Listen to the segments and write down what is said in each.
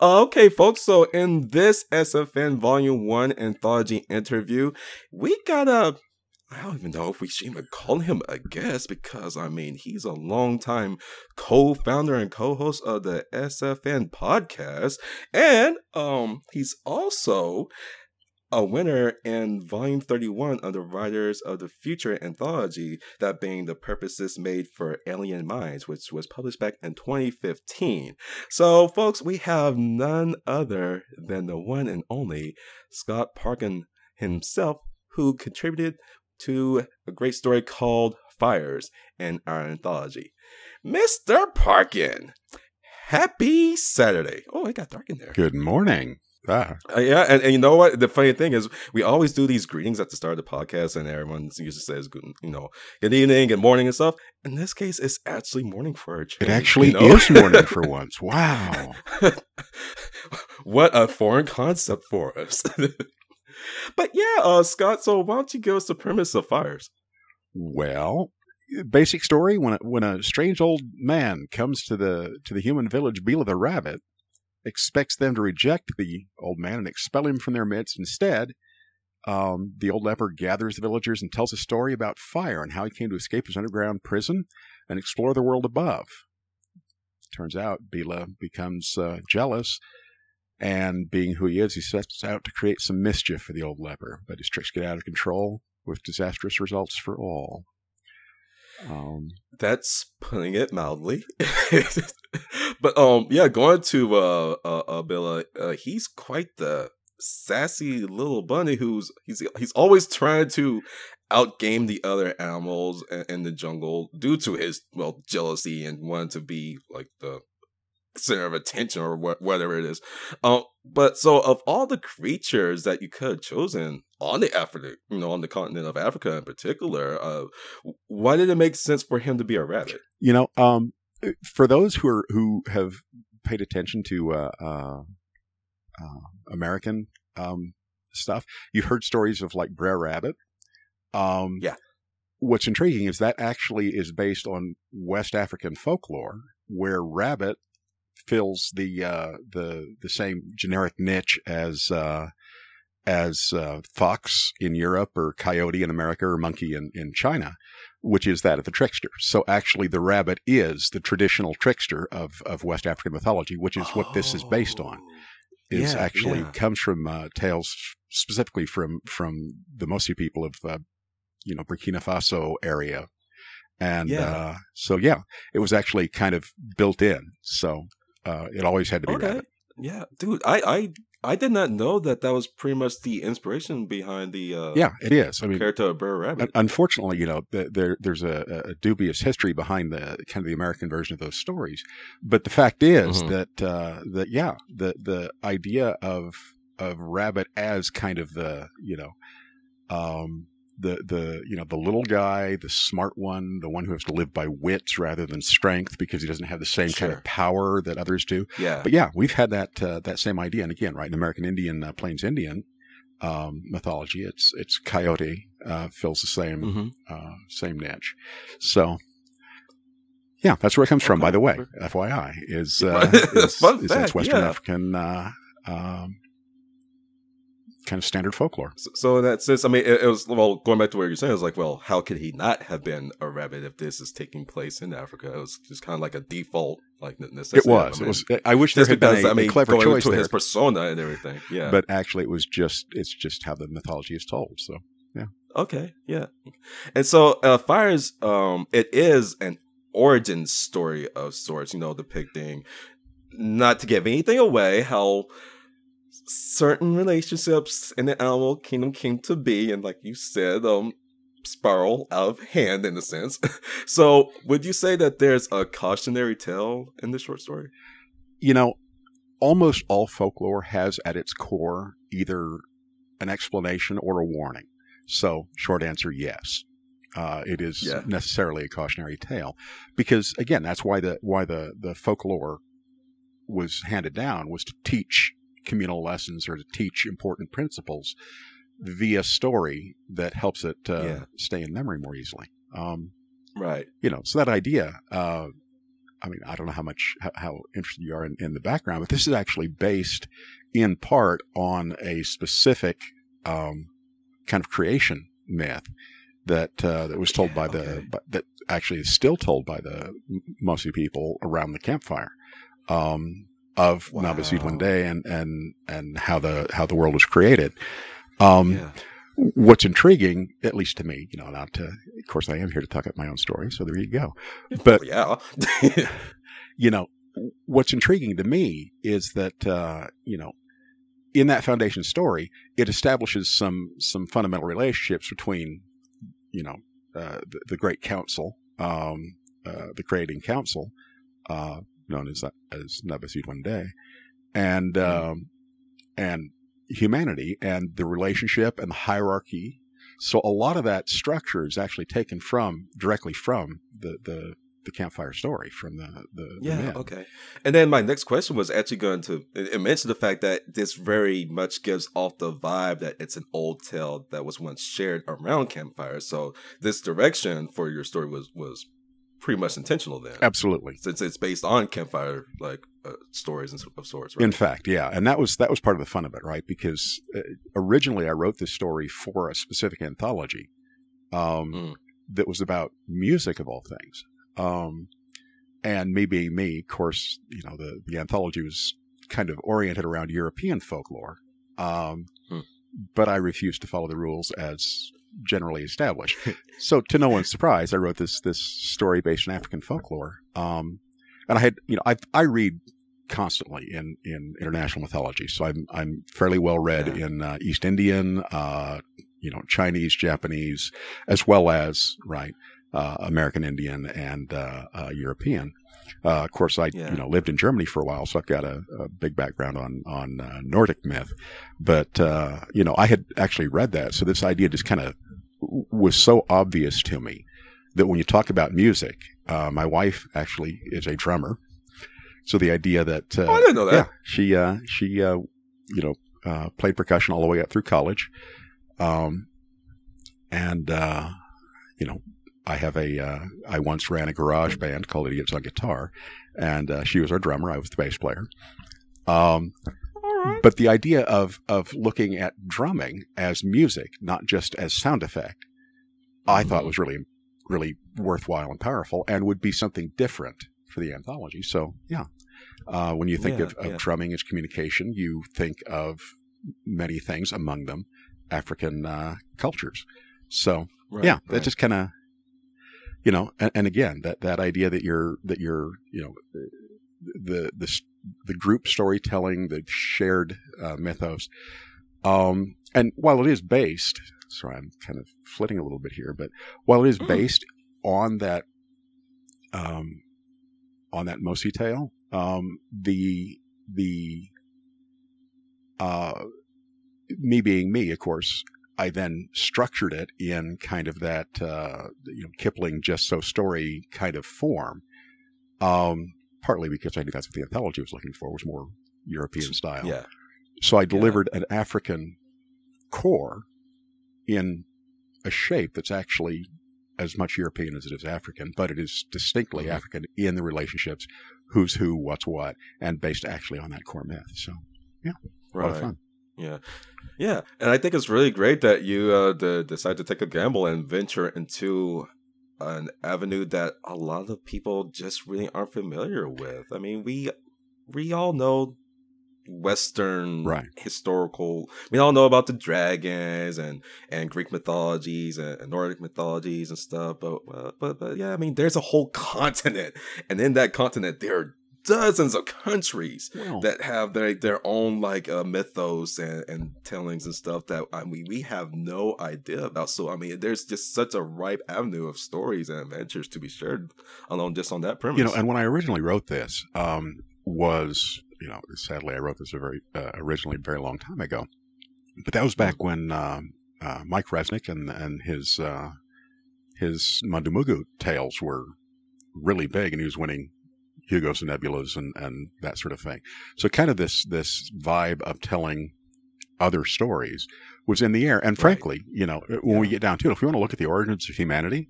Okay, folks. So in this SFN Volume One anthology interview, we got a. I don't even know if we should even call him a guest because I mean he's a longtime co-founder and co-host of the SFN podcast, and um he's also a winner in volume 31 of the Writers of the Future anthology, that being The Purposes Made for Alien Minds, which was published back in 2015. So, folks, we have none other than the one and only Scott Parkin himself, who contributed to a great story called Fires in our anthology. Mr. Parkin, happy Saturday. Oh, it got dark in there. Good morning. Ah. Uh, yeah, and, and you know what? The funny thing is, we always do these greetings at the start of the podcast, and everyone usually says, "Good, you know, good evening, good morning, and stuff." In this case, it's actually morning for a change. It actually you know? is morning for once. Wow, what a foreign concept for us. but yeah, uh, Scott. So why don't you give us the premise of fires? Well, basic story: when a, when a strange old man comes to the to the human village, Bila the rabbit expects them to reject the old man and expel him from their midst. Instead, um, the old leper gathers the villagers and tells a story about fire and how he came to escape his underground prison and explore the world above. Turns out Bila becomes uh, jealous, and being who he is, he sets out to create some mischief for the old leper. But his tricks get out of control with disastrous results for all. Um, That's putting it mildly. but um, yeah, going to uh, uh, uh Billa, uh, he's quite the sassy little bunny who's he's he's always trying to outgame the other animals in, in the jungle due to his well jealousy and wanting to be like the center of attention or wh- whatever it is. Um, but so of all the creatures that you could have chosen on the Africa, you know, on the continent of Africa in particular, uh, why did it make sense for him to be a rabbit? You know, um, for those who are who have paid attention to uh, uh, uh American um, stuff, you've heard stories of like Brer Rabbit. Um, yeah. What's intriguing is that actually is based on West African folklore, where rabbit fills the uh, the the same generic niche as uh, as uh, fox in Europe or coyote in America or monkey in, in China, which is that of the trickster. So actually, the rabbit is the traditional trickster of, of West African mythology, which is what oh, this is based on. Oh, is yeah, actually yeah. comes from uh, tales specifically from from the Mossi people of uh, you know Burkina Faso area, and yeah. Uh, so yeah, it was actually kind of built in. So uh, it always had to be okay. rabbit. Yeah, dude, I, I I did not know that that was pretty much the inspiration behind the. Uh, yeah, it is. I mean, character of Brer Rabbit. Unfortunately, you know, there there's a, a, dubious history behind the kind of the American version of those stories. But the fact is mm-hmm. that uh, that yeah, the the idea of of Rabbit as kind of the you know. Um, the the you know the little guy, the smart one, the one who has to live by wits rather than strength because he doesn't have the same sure. kind of power that others do. Yeah. But yeah, we've had that uh, that same idea, and again, right in American Indian uh, Plains Indian um, mythology, it's it's coyote uh, fills the same mm-hmm. Uh, same niche. So. Yeah, that's where it comes from. By the way, FYI, is uh, is, is, that's Western yeah. African uh, um, kind of standard folklore. So, so in that sense, I mean, it, it, was well going back to where you're saying, it's like, well, how could he not have been a rabbit if this is taking place in Africa? It was just kind of like a default, like necessity. It was. I, mean, it was. I wish there had because, been a, I mean, a clever going choice to there. his persona and everything. Yeah, but actually, it was just. It's just how the mythology is told. So yeah. Okay. Yeah. And so, uh, fires. Um, it is an origin story of sorts. You know, depicting not to give anything away how certain relationships in the animal kingdom came to be, and like you said, um, spiral out of hand in a sense. so, would you say that there's a cautionary tale in the short story? You know, almost all folklore has at its core either an explanation or a warning. So, short answer, yes. Uh, it is yeah. necessarily a cautionary tale, because again, that's why the why the the folklore was handed down was to teach communal lessons or to teach important principles via story that helps it uh, yeah. stay in memory more easily. Um, right. You know, so that idea, uh, I mean, I don't know how much how, interested you are in, in, the background, but this is actually based in part on a specific um, kind of creation myth that uh, that was told by the okay. by, that actually is still told by the Mossi people around the campfire um, of wow. Nabissi and and and how the how the world was created. Um, yeah. What's intriguing, at least to me, you know, not to, of course, I am here to talk about my own story, so there you go. But yeah, you know, what's intriguing to me is that uh, you know, in that foundation story, it establishes some some fundamental relationships between, you know, uh, the, the, Great Council, um, uh, the creating council, uh, known as as Wende, and mm-hmm. um, and humanity and the relationship and the hierarchy. So a lot of that structure is actually taken from directly from the the, the campfire story from the the yeah the okay. And then my next question was actually going to it mentioned the fact that this very much gives off the vibe that it's an old tale that was once shared around campfire. So this direction for your story was was pretty much intentional then. Absolutely, since it's based on campfire like uh, stories of sorts. Right? In fact, yeah, and that was that was part of the fun of it, right? Because uh, originally I wrote this story for a specific anthology um, mm. that was about music of all things. Um, and me being me, of course, you know the the anthology was kind of oriented around European folklore. Um, hmm. But I refused to follow the rules as generally established. so, to no one's surprise, I wrote this this story based on African folklore. Um, and I had, you know, I I read constantly in in international mythology, so I'm I'm fairly well read yeah. in uh, East Indian, uh, you know, Chinese, Japanese, as well as right uh, American Indian and uh, uh, European. Uh, of course, I yeah. you know lived in Germany for a while, so I've got a, a big background on on uh, Nordic myth. But uh, you know, I had actually read that, so this idea just kind of was so obvious to me that when you talk about music, uh, my wife actually is a drummer, so the idea that uh, oh, I didn't know that. Yeah, she uh, she you know played percussion all the way up through college, um, and you know I have a. Uh, I once ran a garage band called Idiots on Guitar, and uh, she was our drummer. I was the bass player. Um, But the idea of of looking at drumming as music, not just as sound effect, I thought was really really worthwhile and powerful, and would be something different for the anthology. So yeah, uh, when you think yeah, of, of yeah. drumming as communication, you think of many things, among them African uh, cultures. So right, yeah, right. that just kind of you know, and, and, again, that, that idea that you're, that you're, you know, the, the, the group storytelling, the shared uh, mythos. Um, and while it is based, sorry, I'm kind of flitting a little bit here, but while it is mm. based on that, um, on that Mossi tale, um, the, the, uh, me being me, of course, I then structured it in kind of that uh, you know Kipling just so story kind of form. Um, partly because I knew that's what the anthology was looking for was more European style. Yeah. So I delivered yeah. an African core in a shape that's actually as much European as it is African, but it is distinctly mm-hmm. African in the relationships, who's who, what's what, and based actually on that core myth. So, yeah, right. a lot of fun. Yeah, yeah, and I think it's really great that you uh, the, decide to take a gamble and venture into an avenue that a lot of people just really aren't familiar with. I mean, we we all know Western right. historical. We all know about the dragons and and Greek mythologies and, and Nordic mythologies and stuff. But, uh, but but yeah, I mean, there's a whole continent, and in that continent, there are dozens of countries wow. that have their their own like uh, mythos and, and tellings and stuff that I mean we have no idea about. So I mean, there's just such a ripe avenue of stories and adventures to be shared alone just on that premise. You know, and when I originally wrote this, um, was you know, sadly I wrote this a very uh, originally very long time ago, but that was back mm. when um, uh, Mike Resnick and and his uh, his Mundumugu tales were really big, and he was winning Hugo's and Nebulas and, and that sort of thing. So kind of this this vibe of telling other stories was in the air. And frankly, right. you know, uh, when yeah. we get down to it, if we want to look at the origins of humanity,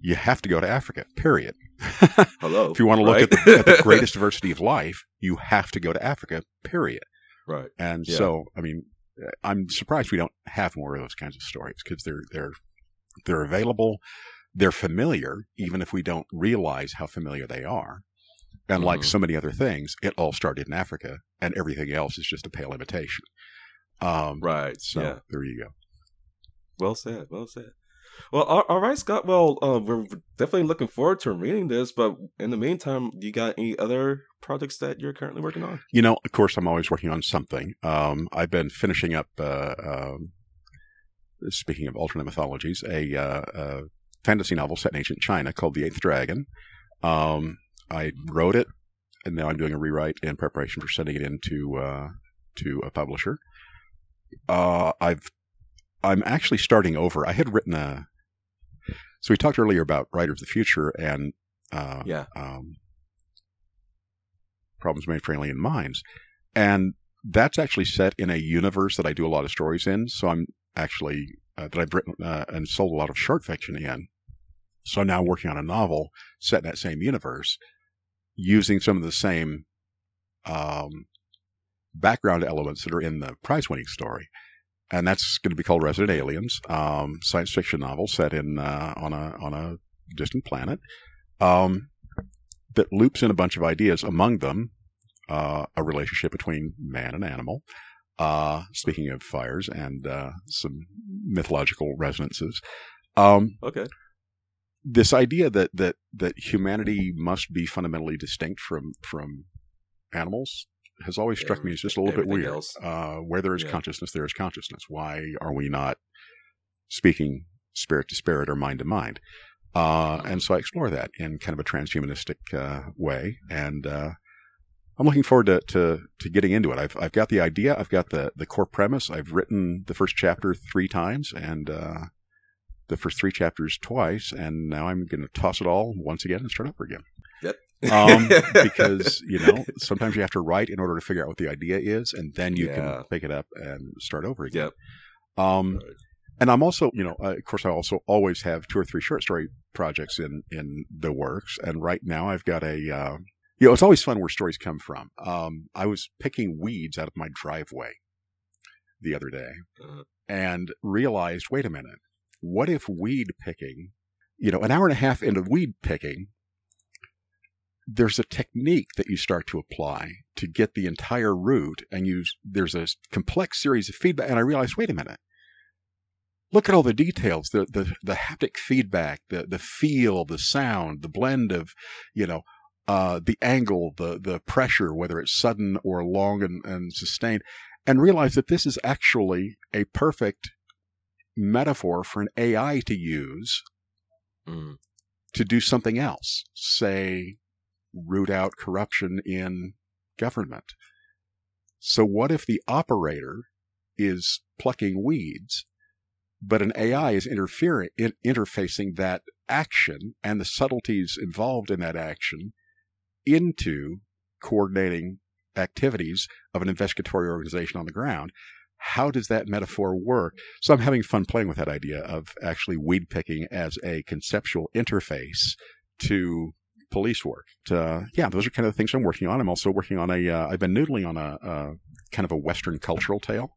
you have to go to Africa, period. Hello. if you want to look right? at, the, at the greatest diversity of life, you have to go to Africa. Period. right. And Yeah. so, I mean, uh, I'm surprised we don't have more of those kinds of stories because they're they're they're available, they're familiar, even if we don't realize how familiar they are. And like Mhm. so many other things, it all started in Africa, and everything else is just a pale imitation. Um, Right. So yeah. there you go. Well said. Well said. Well, all, all right, Scott. Well, uh, we're definitely looking forward to reading this. But in the meantime, do you got any other projects that you're currently working on? You know, of course, I'm always working on something. Um, I've been finishing up. Uh, um, speaking of alternate mythologies, a, uh, fantasy novel set in ancient China called The Eighth Dragon. Um, I wrote it, and now I'm doing a rewrite in preparation for sending it into uh, to a publisher. Uh, I've I'm actually starting over. I had written a. So we talked earlier about Writer of the Future and uh, Yeah. um, problems made for alien minds, and that's actually set in a universe that I do a lot of stories in. So I'm actually uh, that I've written uh, and sold a lot of short fiction in. So now working on a novel set in that same universe, using some of the same um, background elements that are in the prize-winning story, and that's going to be called Resident Aliens, um, science fiction novel set in uh, on a on a distant planet um, that loops in a bunch of ideas. Among them, uh, a relationship between man and animal. Uh, speaking of fires and uh, some mythological resonances, um, Okay. This idea that that that humanity must be fundamentally distinct from from animals has always struck me as just a little bit weird. Uh, where there is Yeah. consciousness, there is consciousness. Why are we not speaking spirit to spirit or mind to mind? Uh, and so I explore that in kind of a transhumanistic uh, way, and uh, I'm looking forward to, to to getting into it. I've I've got the idea, I've got the the core premise. I've written the first chapter three times, and uh, the first three chapters twice, and now I'm going to toss it all once again and start over again. Um, because you know sometimes you have to write in order to figure out what the idea is, and then you Yeah. can pick it up and start over again. Yep. Um, Right. and I'm also, you know, uh, of course, I also always have two or three short story projects in in the works. And right now, I've got a, uh, you know, it's always fun where stories come from. Um, I was picking weeds out of my driveway the other day, Uh, and realized, wait a minute, what if weed picking, you know, an hour and a half into weed picking, there's a technique that you start to apply to get the entire root and you there's a complex series of feedback and i realized wait a minute. Look at all the details the the, the haptic feedback the the feel the sound the blend of you know uh, the angle the the pressure whether it's sudden or long and, and sustained and realize that this is actually a perfect metaphor for an ai to use mm, to do something else, say, root out corruption in government. So, what if the operator is plucking weeds, but an AI is interfering, in, interfacing that action and the subtleties involved in that action into coordinating activities of an investigatory organization on the ground? How does that metaphor work? So I'm having fun playing with that idea of actually weed picking as a conceptual interface to police work. Uh, yeah, those are kind of the things I'm working on. I'm also working on a. Uh, I've been noodling on a, a kind of a Western cultural tale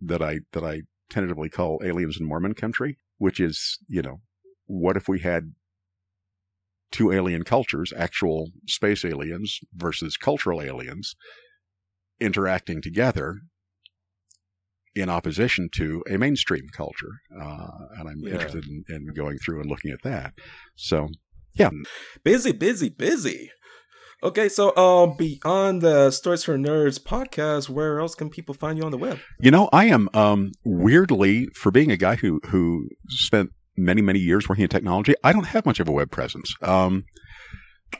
that I that I tentatively call Aliens in Mormon Country, which is you know, what if we had two alien cultures, actual space aliens versus cultural aliens, interacting together in opposition to a mainstream culture. Uh, and I'm Yeah. interested in, in going through and looking at that. So, yeah. busy, busy, busy. Okay, so um, beyond the Stories for Nerds podcast, where else can people find you on the web? you know, I am um, weirdly, for being a guy who, who spent many, many years working in technology, I don't have much of a web presence. Um,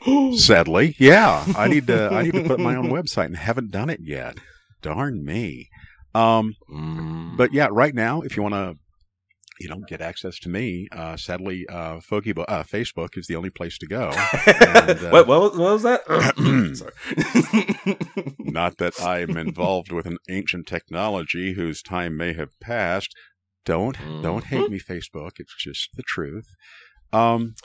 sadly, yeah, I need to, I need to put my own website and haven't done it yet. Darn me. Um, Mm. but yeah, right now, if you want to, you know, get access to me, uh, sadly, uh, uh, Facebook is the only place to go. And, uh, what, what, was, what was that? Sorry. Not that I'm involved with an ancient technology whose time may have passed. Don't don't hate me, Facebook. It's just the truth. Um,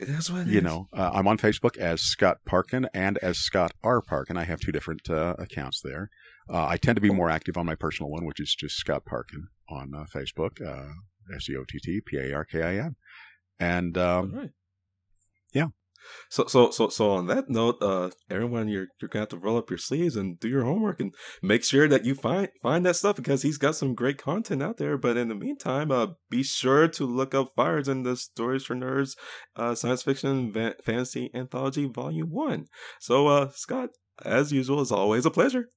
is what you is. know, uh, I'm on Facebook as Scott Parkin and as Scott R. Parkin. I have two different uh, accounts there. Uh, I tend to be more active on my personal one, which is just Scott Parkin on uh, Facebook, uh, S E O T T P A R K I N. And um, right. yeah. So so so so on that note, uh, everyone, you're you're gonna have to roll up your sleeves and do your homework and make sure that you find find that stuff because he's got some great content out there. But in the meantime, uh, be sure to look up Fires in the Stories for Nerds, uh, science fiction va- fantasy anthology volume one. So, uh, Scott, as usual, it's always a pleasure.